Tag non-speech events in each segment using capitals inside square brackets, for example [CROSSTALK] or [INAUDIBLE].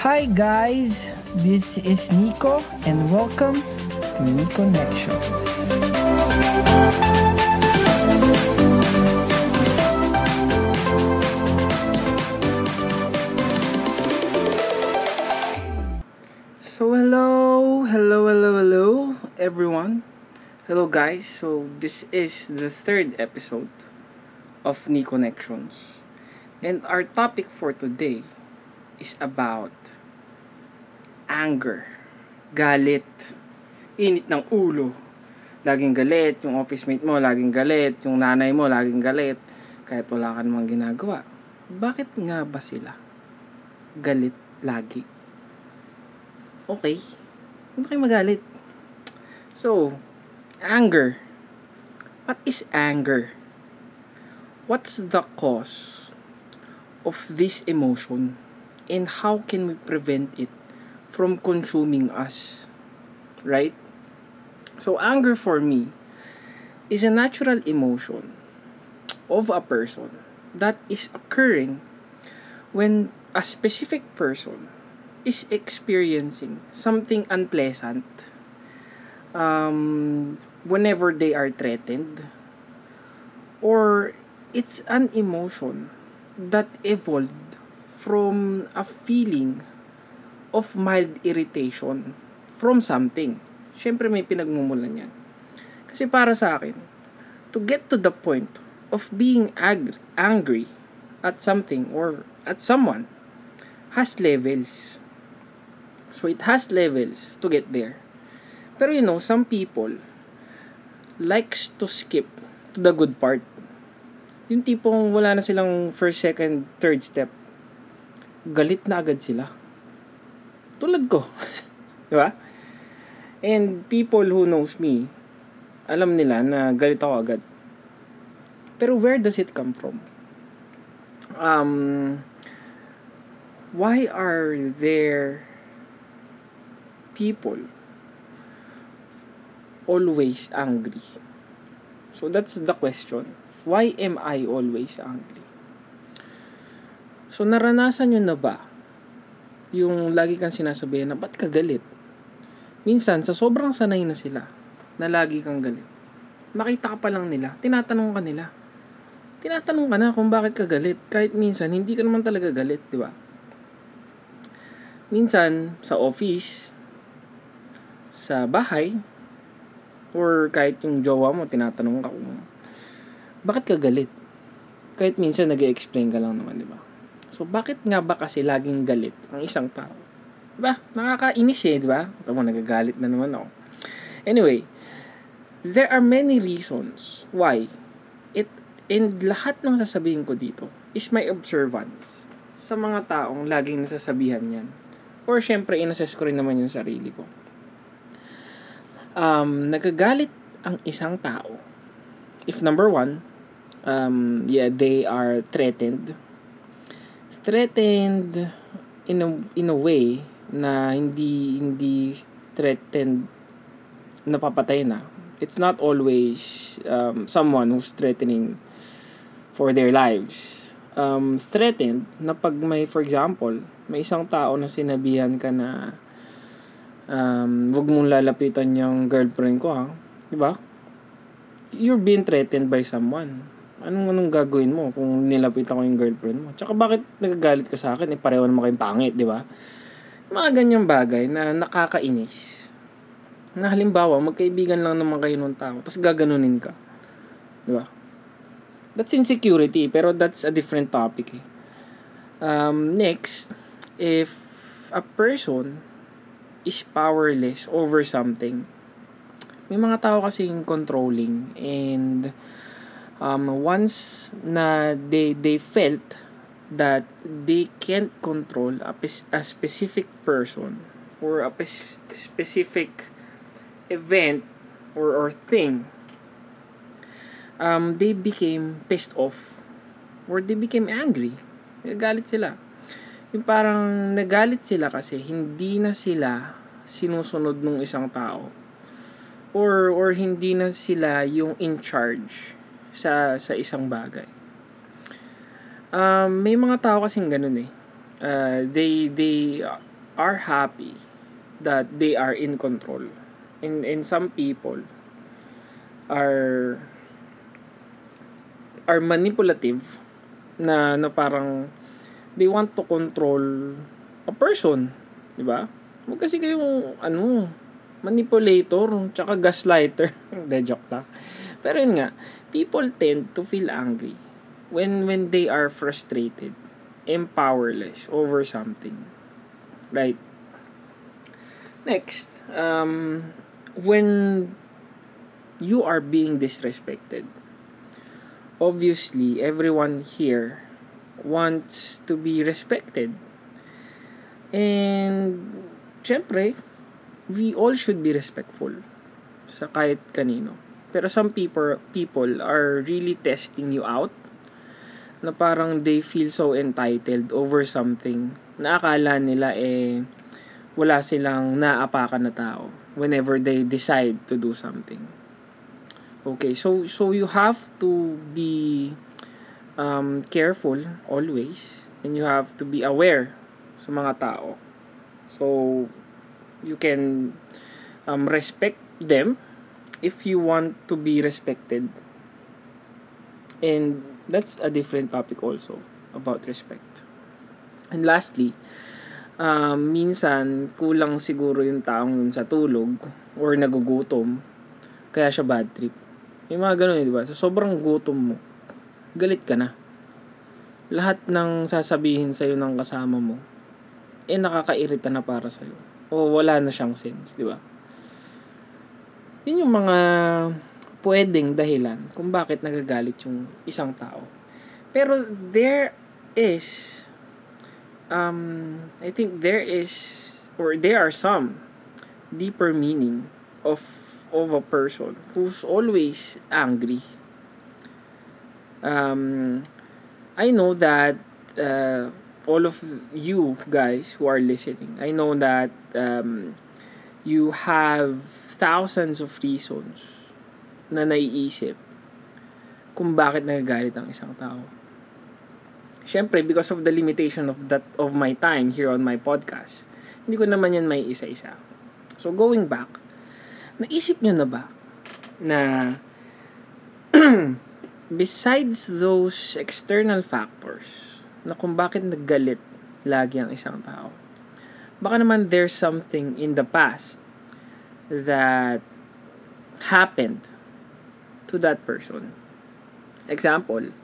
Hi guys, this is Nico and welcome to Nico Connections. So hello, hello, hello, hello everyone. Hello guys. So this is the third episode of Ni Connections. And our topic for today is about anger, galit, init ng ulo. Laging galit, yung office mate mo laging galit, yung nanay mo laging galit, kahit wala ka namang ginagawa. Bakit nga ba sila galit lagi? Okay, hindi kayo magalit. So, anger. What is anger? What's the cause of this emotion? And how can we prevent it from consuming us? Right? So, anger for me is a natural emotion of a person that is occurring when a specific person is experiencing something unpleasant um, whenever they are threatened or it's an emotion that evolved from a feeling of mild irritation from something. Siyempre may pinagmumulan yan. Kasi para sa akin, to get to the point of being ag- angry at something or at someone has levels. So it has levels to get there. Pero you know, some people likes to skip to the good part. Yung tipong wala na silang first, second, third step. Galit na agad sila. Tulad ko. [LAUGHS] Di ba? And people who knows me, alam nila na galit ako agad. Pero where does it come from? Um, why are there people always angry? So that's the question. Why am I always angry? So naranasan nyo na ba yung lagi kang sinasabihan na ba't ka galit? Minsan, sa sobrang sanay na sila na lagi kang galit, makita ka pa lang nila, tinatanong ka nila. Tinatanong ka na kung bakit ka galit. Kahit minsan, hindi ka naman talaga galit, di ba? Minsan, sa office, sa bahay, or kahit yung jowa mo, tinatanong ka kung bakit ka galit? Kahit minsan nag explain ka lang naman, di ba? So, bakit nga ba kasi laging galit ang isang tao? Di ba? Nakakainis eh, di ba? Ito mo, nagagalit na naman ako. Anyway, there are many reasons why it and lahat ng sasabihin ko dito is my observance sa mga taong laging nasasabihan yan. Or syempre, inassess ko rin naman yung sarili ko. Um, nagagalit ang isang tao if number one, um, yeah, they are threatened. Threatened in a, in a way na hindi hindi threatened napapatay na. It's not always um, someone who's threatening for their lives. Um, threatened na pag may, for example, may isang tao na sinabihan ka na um, wag mong lalapitan yung girlfriend ko ha. Di ba? You're being threatened by someone anong anong gagawin mo kung nilapitan ko yung girlfriend mo? Tsaka bakit nagagalit ka sa akin? Eh, pareho naman kayong pangit, di ba? Mga ganyang bagay na nakakainis. Na halimbawa, magkaibigan lang naman kayo ng tao, tapos gaganunin ka. Di ba? That's insecurity, pero that's a different topic eh. Um, next, if a person is powerless over something, may mga tao kasing controlling and um, once na they they felt that they can't control a, a specific person or a specific event or or thing um, they became pissed off or they became angry. Nagalit sila. Yung parang nagalit sila kasi hindi na sila sinusunod ng isang tao or or hindi na sila yung in charge sa sa isang bagay. Um, may mga tao kasing ganun eh. Uh, they they are happy that they are in control. And, and some people are are manipulative na, na parang they want to control a person. Di ba? Huwag kasi kayong, ano, manipulator, tsaka gaslighter. [LAUGHS] Hindi, joke lang. Pero yun nga, people tend to feel angry when when they are frustrated and powerless over something. Right? Next, um, when you are being disrespected, obviously, everyone here wants to be respected. And, syempre, we all should be respectful sa kahit kanino. Pero some people, people are really testing you out na parang they feel so entitled over something na akala nila eh wala silang naapakan na tao whenever they decide to do something. Okay, so so you have to be um, careful always and you have to be aware sa mga tao. So you can um, respect them if you want to be respected. And that's a different topic also about respect. And lastly, um, minsan kulang siguro yung taong yun sa tulog or nagugutom kaya siya bad trip. Yung mga ganun, eh, di ba? Sa sobrang gutom mo, galit ka na. Lahat ng sasabihin sa'yo ng kasama mo, eh nakakairita na para sa'yo. O wala na siyang sense, di ba? Yun yung mga pwedeng dahilan kung bakit nagagalit yung isang tao. Pero there is um I think there is or there are some deeper meaning of of a person who's always angry. Um I know that uh, all of you guys who are listening, I know that um, you have thousands of reasons na naiisip kung bakit nagagalit ang isang tao. Siyempre, because of the limitation of that of my time here on my podcast, hindi ko naman yan may isa-isa. So, going back, naisip nyo na ba na [CLEARS THROAT] besides those external factors na kung bakit naggalit lagi ang isang tao, baka naman there's something in the past that happened to that person. Example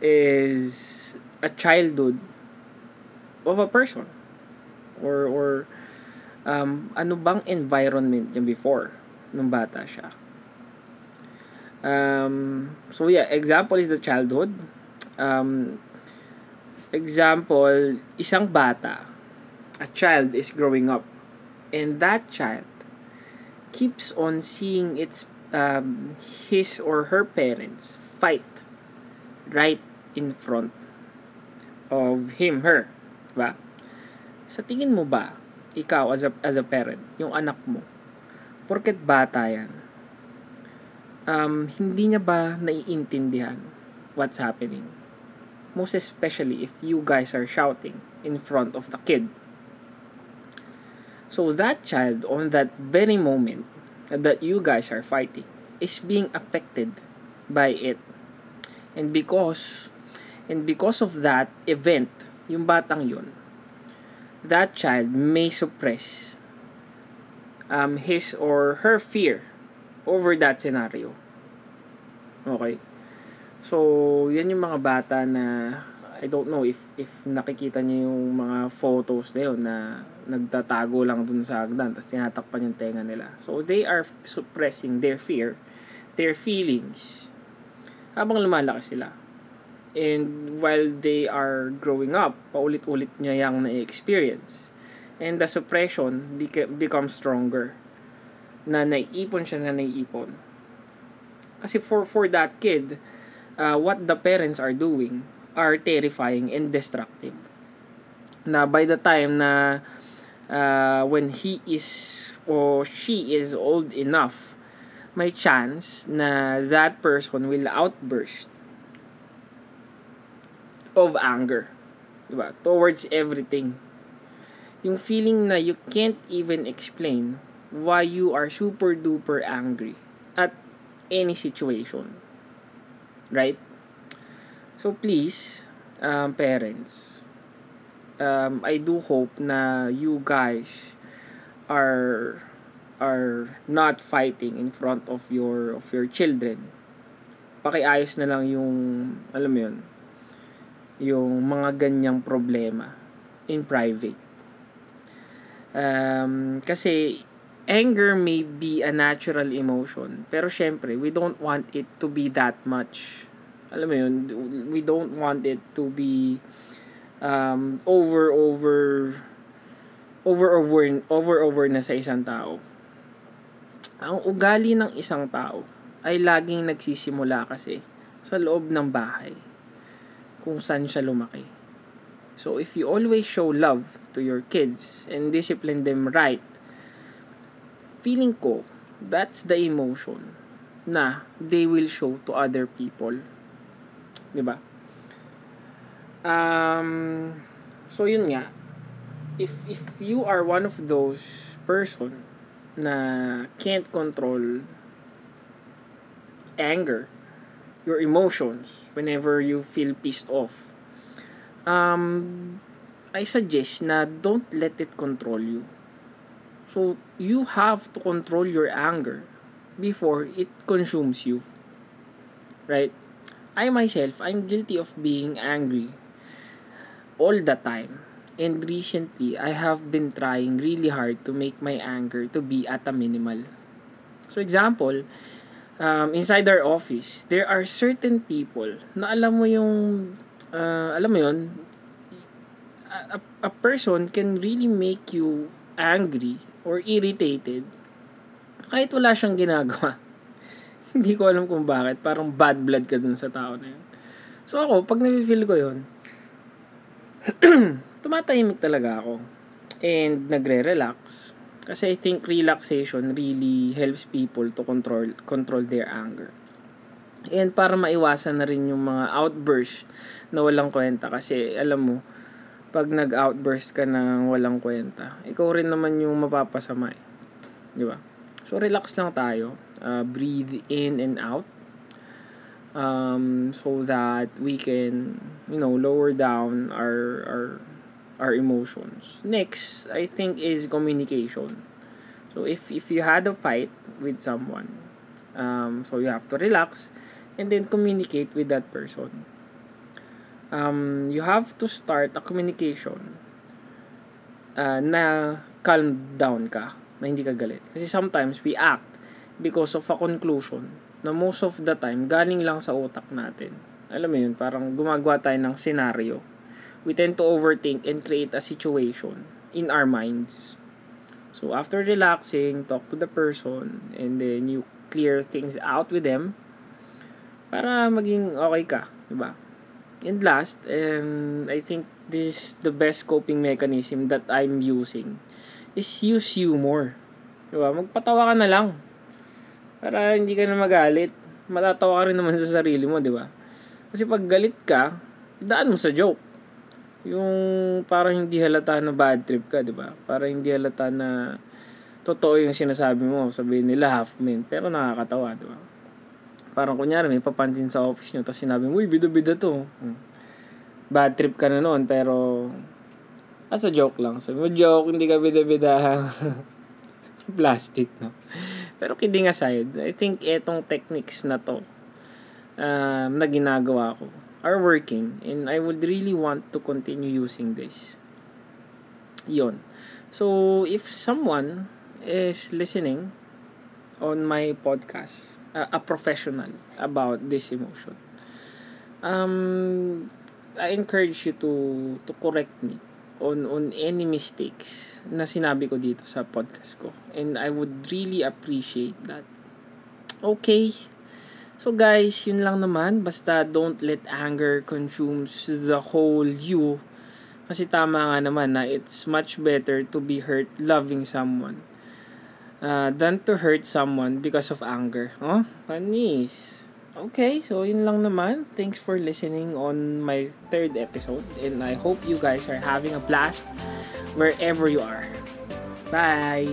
is a childhood of a person or or um, ano bang environment niya before nung bata siya. Um, so yeah, example is the childhood. Um, example, isang bata, a child is growing up and that child keeps on seeing its um, his or her parents fight right in front of him, her. Diba? Sa tingin mo ba, ikaw as a, as a parent, yung anak mo, porket bata yan, um, hindi niya ba naiintindihan what's happening? Most especially if you guys are shouting in front of the kid. So that child, on that very moment that you guys are fighting, is being affected by it. And because, and because of that event, yung batang yun, that child may suppress um, his or her fear over that scenario. Okay? So, yan yung mga bata na I don't know if if nakikita niyo yung mga photos na yun na nagtatago lang dun sa hagdan tapos tinatakpan yung tenga nila. So, they are suppressing their fear, their feelings habang lumalaki sila. And while they are growing up, paulit-ulit niya yung na-experience. And the suppression beca- becomes stronger. Na naiipon siya na naiipon. Kasi for for that kid, uh, what the parents are doing are terrifying and destructive. Na by the time na uh, when he is or she is old enough, may chance na that person will outburst of anger. Diba? Towards everything. Yung feeling na you can't even explain why you are super duper angry at any situation. Right? So please, um, parents, um, I do hope na you guys are are not fighting in front of your of your children. Pakiayos na lang yung alam mo yun, yung mga ganyang problema in private. Um, kasi anger may be a natural emotion, pero syempre, we don't want it to be that much. Alam mo yun, we don't want it to be um, over, over, over, over, over, over na sa isang tao. Ang ugali ng isang tao ay laging nagsisimula kasi sa loob ng bahay kung saan siya lumaki. So if you always show love to your kids and discipline them right, feeling ko that's the emotion na they will show to other people. 'Di ba? Um so yun nga. If if you are one of those person na can't control anger, your emotions whenever you feel pissed off um, I suggest na don't let it control you. So, you have to control your anger before it consumes you. Right? I myself, I'm guilty of being angry all the time. And recently, I have been trying really hard to make my anger to be at a minimal. So, example, um, inside our office, there are certain people na alam mo yung uh, alam mo yun, a, a person can really make you angry or irritated kahit wala siyang ginagawa. [LAUGHS] Hindi ko alam kung bakit. Parang bad blood ka dun sa tao na yun. So ako, pag na-feel ko yun, [CLEARS THROAT] tumatahimik talaga ako. And nagre-relax. Kasi I think relaxation really helps people to control control their anger. And para maiwasan na rin yung mga outburst na walang kwenta kasi alam mo pag nag-outburst ka ng walang kwenta ikaw rin naman yung mapapasama eh. di ba so relax lang tayo uh, breathe in and out um, so that we can you know lower down our our our emotions next i think is communication so if if you had a fight with someone um, so you have to relax and then communicate with that person. Um, you have to start a communication uh, na calm down ka, na hindi ka galit. Kasi sometimes we act because of a conclusion na most of the time galing lang sa utak natin. Alam mo yun, parang gumagawa tayo ng scenario. We tend to overthink and create a situation in our minds. So after relaxing, talk to the person and then you clear things out with them para maging okay ka, di ba? And last, and I think this is the best coping mechanism that I'm using is use humor. Di ba? Magpatawa ka na lang. Para hindi ka na magalit. Matatawa ka rin naman sa sarili mo, di ba? Kasi pag galit ka, daan mo sa joke. Yung para hindi halata na bad trip ka, di ba? Para hindi halata na totoo yung sinasabi mo. Sabihin nila half mean. Pero nakakatawa, di ba? Parang kunyari, may papansin sa office nyo, tapos sinabi mo, uy, bida-bida to. Hmm. Bad trip ka na noon, pero as a joke lang. Sabi mo, joke, hindi ka bida-bida. [LAUGHS] Plastic, no? Pero kidding aside, I think etong techniques na to um, na ginagawa ko are working and I would really want to continue using this. Yon. So, if someone is listening on my podcast, uh, a professional about this emotion. Um, I encourage you to to correct me on on any mistakes na sinabi ko dito sa podcast ko. And I would really appreciate that. Okay. So guys, yun lang naman. Basta don't let anger consumes the whole you. Kasi tama nga naman na it's much better to be hurt loving someone uh, than to hurt someone because of anger. Oh, panis. Okay, so yun lang naman. Thanks for listening on my third episode. And I hope you guys are having a blast wherever you are. Bye!